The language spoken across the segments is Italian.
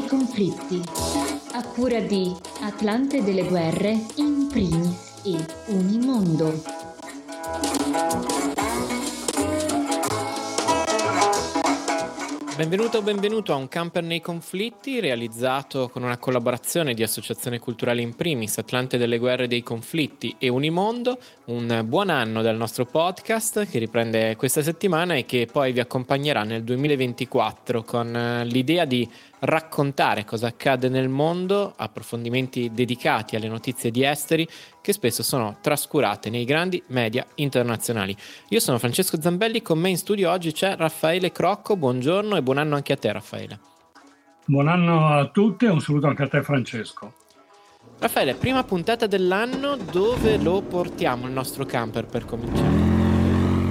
nei conflitti. A cura di Atlante delle guerre in primis e Unimondo. Benvenuto o benvenuto a Un camper nei conflitti realizzato con una collaborazione di Associazione Culturale in Primis, Atlante delle Guerre dei Conflitti e Unimondo. Un buon anno dal nostro podcast che riprende questa settimana e che poi vi accompagnerà nel 2024 con eh, l'idea di raccontare cosa accade nel mondo, approfondimenti dedicati alle notizie di esteri che spesso sono trascurate nei grandi media internazionali. Io sono Francesco Zambelli, con me in studio oggi c'è Raffaele Crocco, buongiorno e buon anno anche a te Raffaele. Buon anno a tutti e un saluto anche a te Francesco. Raffaele, prima puntata dell'anno, dove lo portiamo il nostro camper per cominciare?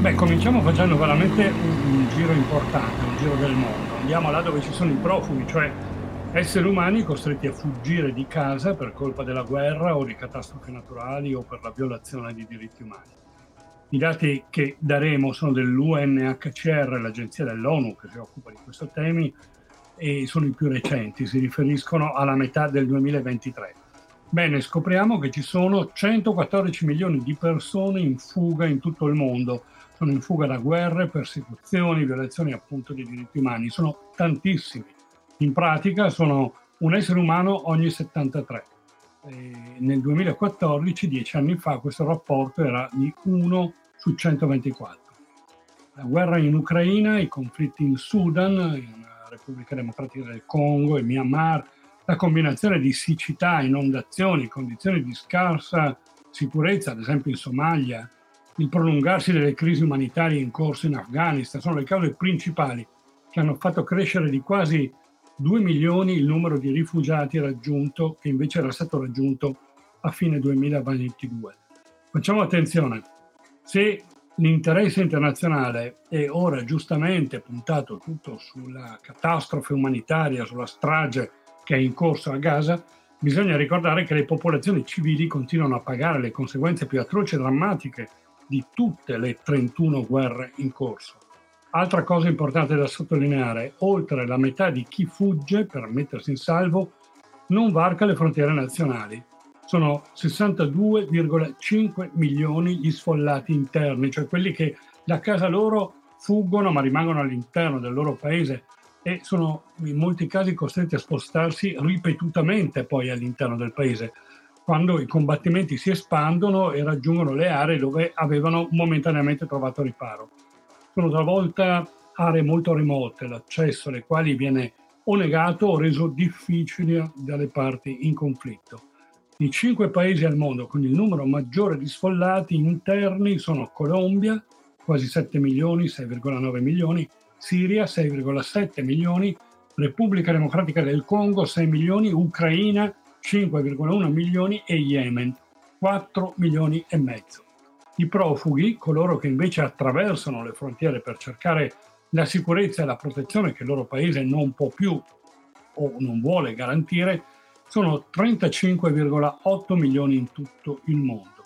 Beh, cominciamo facendo veramente un, giro importante, un giro del mondo andiamo là dove ci sono i profughi, cioè esseri umani costretti a fuggire di casa per colpa della guerra o di catastrofi naturali o per la violazione di diritti umani. I dati che daremo sono dell'UNHCR, l'agenzia dell'ONU che si occupa di questi temi, e sono i più recenti, si riferiscono alla metà del 2023. Bene, scopriamo che ci sono 114 milioni di persone in fuga in tutto il mondo, sono in fuga da guerre, persecuzioni, violazioni appunto dei diritti umani. Sono tantissimi. In pratica sono un essere umano ogni 73. E nel 2014, dieci anni fa, questo rapporto era di 1 su 124. La guerra in Ucraina, i conflitti in Sudan, in Repubblica Democratica del Congo, in Myanmar, la combinazione di siccità, inondazioni, condizioni di scarsa sicurezza, ad esempio in Somalia, il prolungarsi delle crisi umanitarie in corso in Afghanistan sono le cause principali che hanno fatto crescere di quasi 2 milioni il numero di rifugiati raggiunto, che invece era stato raggiunto a fine 2022. Facciamo attenzione, se l'interesse internazionale è ora giustamente puntato tutto sulla catastrofe umanitaria, sulla strage che è in corso a Gaza, bisogna ricordare che le popolazioni civili continuano a pagare le conseguenze più atroci e drammatiche di tutte le 31 guerre in corso. Altra cosa importante da sottolineare, oltre la metà di chi fugge per mettersi in salvo non varca le frontiere nazionali. Sono 62,5 milioni gli sfollati interni, cioè quelli che da casa loro fuggono ma rimangono all'interno del loro paese e sono in molti casi costretti a spostarsi ripetutamente poi all'interno del paese quando i combattimenti si espandono e raggiungono le aree dove avevano momentaneamente trovato riparo. Sono talvolta aree molto remote, l'accesso alle quali viene o negato o reso difficile dalle parti in conflitto. I cinque paesi al mondo con il numero maggiore di sfollati interni sono Colombia, quasi 7 milioni, 6,9 milioni, Siria, 6,7 milioni, Repubblica Democratica del Congo, 6 milioni, Ucraina, 5,1 milioni e Yemen 4 milioni e mezzo. I profughi, coloro che invece attraversano le frontiere per cercare la sicurezza e la protezione che il loro paese non può più o non vuole garantire, sono 35,8 milioni in tutto il mondo.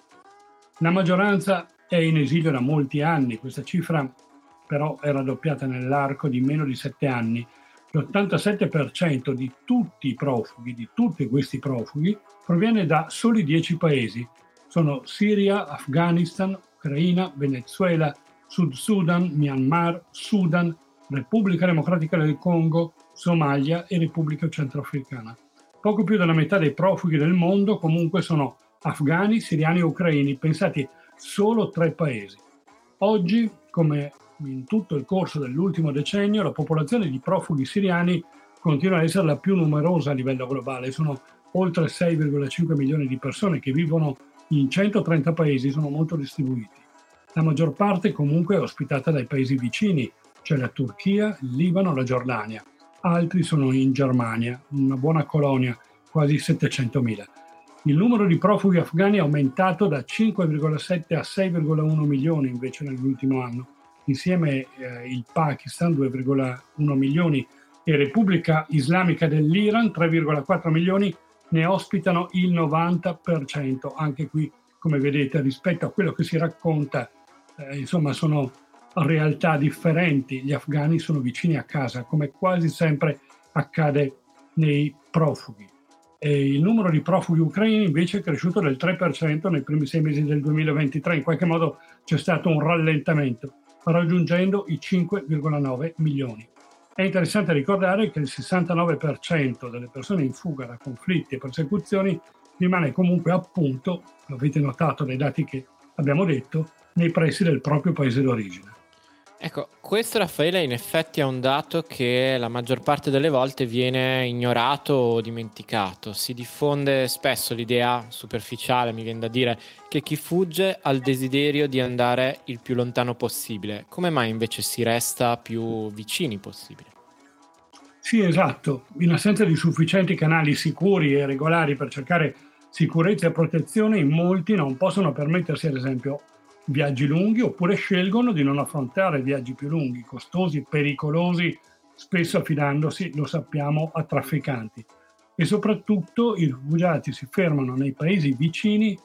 La maggioranza è in esilio da molti anni, questa cifra però è raddoppiata nell'arco di meno di sette anni l'87% di tutti i profughi, di tutti questi profughi, proviene da soli 10 paesi. Sono Siria, Afghanistan, Ucraina, Venezuela, Sud Sudan, Myanmar, Sudan, Repubblica Democratica del Congo, Somalia e Repubblica Centroafricana. Poco più della metà dei profughi del mondo comunque sono afghani, siriani e ucraini, pensati solo tre paesi. Oggi, come in tutto il corso dell'ultimo decennio la popolazione di profughi siriani continua a essere la più numerosa a livello globale. Sono oltre 6,5 milioni di persone che vivono in 130 paesi, sono molto distribuiti. La maggior parte comunque è ospitata dai paesi vicini, cioè la Turchia, il Libano, la Giordania. Altri sono in Germania, una buona colonia, quasi 700.000. Il numero di profughi afghani è aumentato da 5,7 a 6,1 milioni invece nell'ultimo anno insieme eh, il Pakistan 2,1 milioni e Repubblica Islamica dell'Iran 3,4 milioni ne ospitano il 90%, anche qui come vedete rispetto a quello che si racconta, eh, insomma sono realtà differenti, gli afghani sono vicini a casa, come quasi sempre accade nei profughi. E il numero di profughi ucraini invece è cresciuto del 3% nei primi sei mesi del 2023, in qualche modo c'è stato un rallentamento, raggiungendo i 5,9 milioni. È interessante ricordare che il 69% delle persone in fuga da conflitti e persecuzioni rimane comunque appunto, lo avete notato dai dati che abbiamo detto, nei pressi del proprio paese d'origine. Ecco, questo Raffaele in effetti è un dato che la maggior parte delle volte viene ignorato o dimenticato. Si diffonde spesso l'idea superficiale, mi viene da dire, che chi fugge ha il desiderio di andare il più lontano possibile. Come mai invece si resta più vicini possibile? Sì, esatto. In assenza di sufficienti canali sicuri e regolari per cercare sicurezza e protezione, in molti non possono permettersi, ad esempio, viaggi lunghi oppure scelgono di non affrontare viaggi più lunghi, costosi, pericolosi, spesso affidandosi, lo sappiamo, a trafficanti. E soprattutto i rifugiati si fermano nei paesi vicini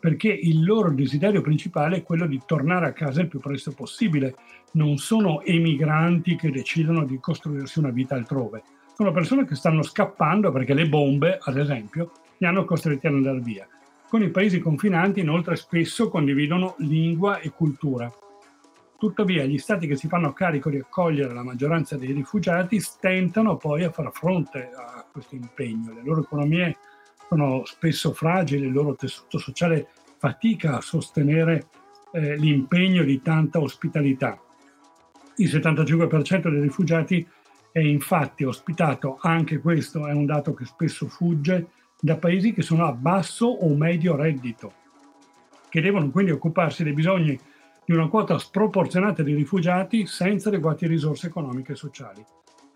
perché il loro desiderio principale è quello di tornare a casa il più presto possibile. Non sono emigranti che decidono di costruirsi una vita altrove. Sono persone che stanno scappando perché le bombe, ad esempio, li hanno costretti ad andare via con i paesi confinanti inoltre spesso condividono lingua e cultura. Tuttavia gli stati che si fanno carico di accogliere la maggioranza dei rifugiati stentano poi a far fronte a questo impegno. Le loro economie sono spesso fragili, il loro tessuto sociale fatica a sostenere eh, l'impegno di tanta ospitalità. Il 75% dei rifugiati è infatti ospitato, anche questo è un dato che spesso fugge, da paesi che sono a basso o medio reddito, che devono quindi occuparsi dei bisogni di una quota sproporzionata di rifugiati senza adeguate risorse economiche e sociali.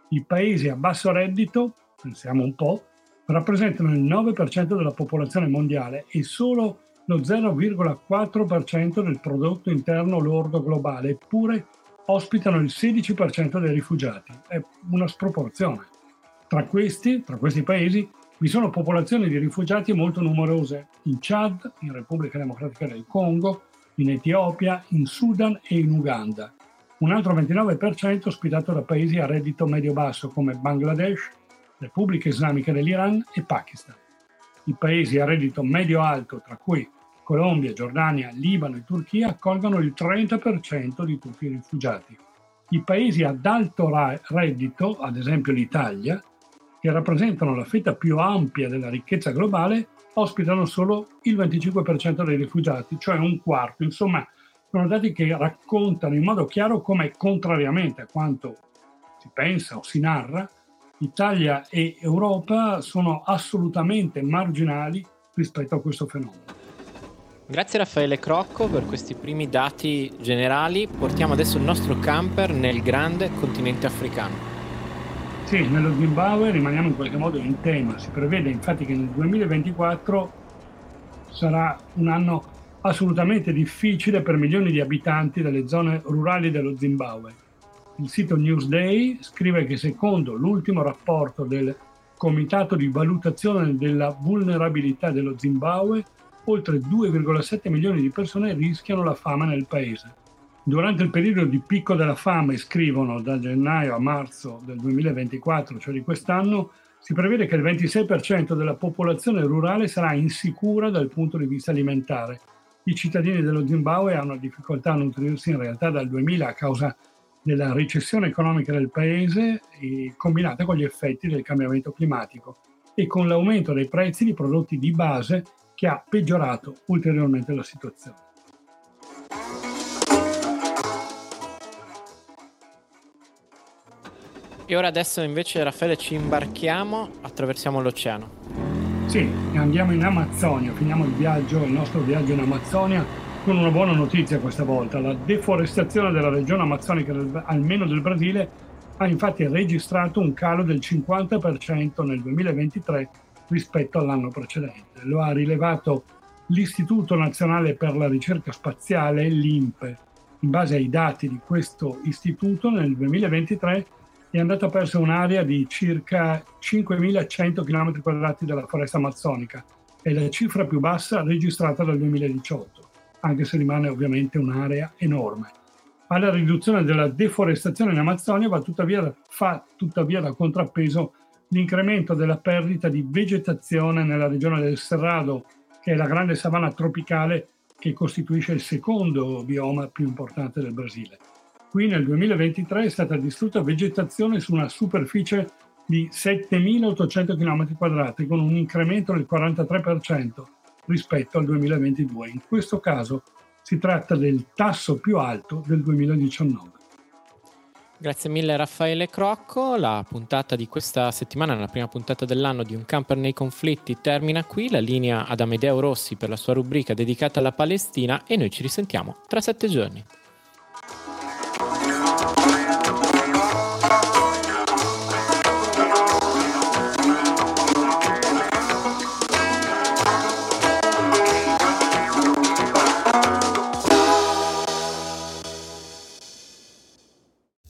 I paesi a basso reddito, pensiamo un po', rappresentano il 9% della popolazione mondiale e solo lo 0,4% del prodotto interno lordo globale, eppure ospitano il 16% dei rifugiati. È una sproporzione. Tra questi, tra questi paesi, vi sono popolazioni di rifugiati molto numerose in Chad, in Repubblica Democratica del Congo, in Etiopia, in Sudan e in Uganda. Un altro 29% ospitato da paesi a reddito medio-basso come Bangladesh, Repubblica Islamica dell'Iran e Pakistan. I paesi a reddito medio-alto, tra cui Colombia, Giordania, Libano e Turchia, accolgono il 30% di tutti i rifugiati. I paesi ad alto reddito, ad esempio l'Italia, che rappresentano la fetta più ampia della ricchezza globale, ospitano solo il 25% dei rifugiati, cioè un quarto. Insomma, sono dati che raccontano in modo chiaro come, contrariamente a quanto si pensa o si narra, Italia e Europa sono assolutamente marginali rispetto a questo fenomeno. Grazie Raffaele Crocco per questi primi dati generali. Portiamo adesso il nostro camper nel grande continente africano. Sì, nello Zimbabwe rimaniamo in qualche modo in tema. Si prevede infatti che nel 2024 sarà un anno assolutamente difficile per milioni di abitanti delle zone rurali dello Zimbabwe. Il sito Newsday scrive che secondo l'ultimo rapporto del Comitato di valutazione della vulnerabilità dello Zimbabwe, oltre 2,7 milioni di persone rischiano la fame nel paese. Durante il periodo di picco della fame, scrivono da gennaio a marzo del 2024, cioè di quest'anno, si prevede che il 26% della popolazione rurale sarà insicura dal punto di vista alimentare. I cittadini dello Zimbabwe hanno difficoltà a nutrirsi in realtà dal 2000 a causa della recessione economica del paese combinata con gli effetti del cambiamento climatico e con l'aumento dei prezzi di prodotti di base che ha peggiorato ulteriormente la situazione. E ora adesso invece Raffaele ci imbarchiamo, attraversiamo l'oceano. Sì, andiamo in Amazzonia, finiamo il viaggio, il nostro viaggio in Amazzonia con una buona notizia questa volta. La deforestazione della regione amazzonica, almeno del Brasile, ha infatti registrato un calo del 50% nel 2023 rispetto all'anno precedente. Lo ha rilevato l'Istituto Nazionale per la Ricerca Spaziale, l'INPE. In base ai dati di questo istituto, nel 2023 è andata persa un'area di circa 5.100 km2 della foresta amazzonica, è la cifra più bassa registrata dal 2018, anche se rimane ovviamente un'area enorme. Alla riduzione della deforestazione in Amazzonia va tuttavia, fa tuttavia da contrappeso l'incremento della perdita di vegetazione nella regione del Cerrado, che è la grande savana tropicale che costituisce il secondo bioma più importante del Brasile. Qui nel 2023 è stata distrutta vegetazione su una superficie di 7.800 km2 con un incremento del 43% rispetto al 2022. In questo caso si tratta del tasso più alto del 2019. Grazie mille Raffaele Crocco, la puntata di questa settimana, la prima puntata dell'anno di Un camper nei conflitti termina qui, la linea ad Amedeo Rossi per la sua rubrica dedicata alla Palestina e noi ci risentiamo tra sette giorni.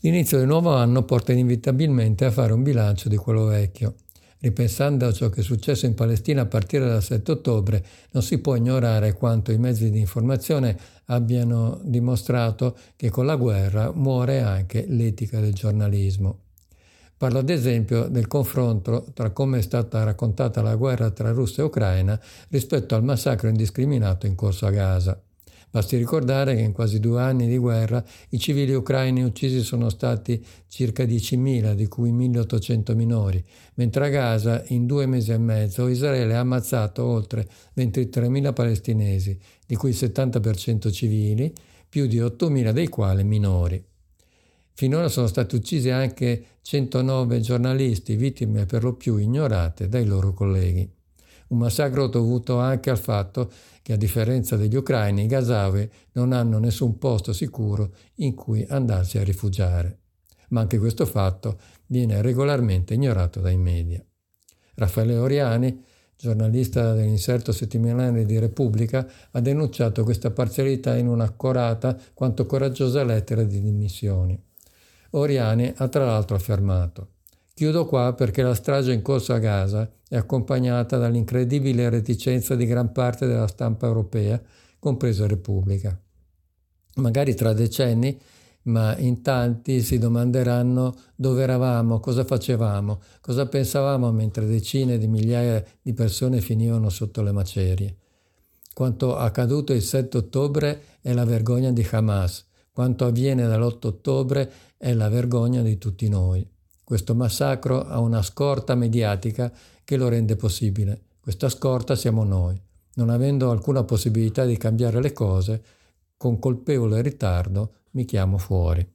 L'inizio del nuovo anno porta inevitabilmente a fare un bilancio di quello vecchio. Ripensando a ciò che è successo in Palestina a partire dal 7 ottobre, non si può ignorare quanto i mezzi di informazione abbiano dimostrato che con la guerra muore anche l'etica del giornalismo. Parlo ad esempio del confronto tra come è stata raccontata la guerra tra Russia e Ucraina rispetto al massacro indiscriminato in corso a Gaza. Basti ricordare che in quasi due anni di guerra i civili ucraini uccisi sono stati circa 10.000, di cui 1.800 minori, mentre a Gaza in due mesi e mezzo Israele ha ammazzato oltre 23.000 palestinesi, di cui il 70% civili, più di 8.000 dei quali minori. Finora sono stati uccisi anche 109 giornalisti, vittime per lo più ignorate dai loro colleghi. Un massacro dovuto anche al fatto che a differenza degli ucraini i gazavi non hanno nessun posto sicuro in cui andarsi a rifugiare. Ma anche questo fatto viene regolarmente ignorato dai media. Raffaele Oriani, giornalista dell'inserto settimanale di Repubblica, ha denunciato questa parzialità in un'accorata quanto coraggiosa lettera di dimissioni. Oriani ha tra l'altro affermato Chiudo qua perché la strage in corso a Gaza è accompagnata dall'incredibile reticenza di gran parte della stampa europea, compresa Repubblica. Magari tra decenni, ma in tanti si domanderanno dove eravamo, cosa facevamo, cosa pensavamo mentre decine di migliaia di persone finivano sotto le macerie. Quanto accaduto il 7 ottobre è la vergogna di Hamas, quanto avviene dall'8 ottobre è la vergogna di tutti noi. Questo massacro ha una scorta mediatica che lo rende possibile. Questa scorta siamo noi. Non avendo alcuna possibilità di cambiare le cose, con colpevole ritardo mi chiamo fuori.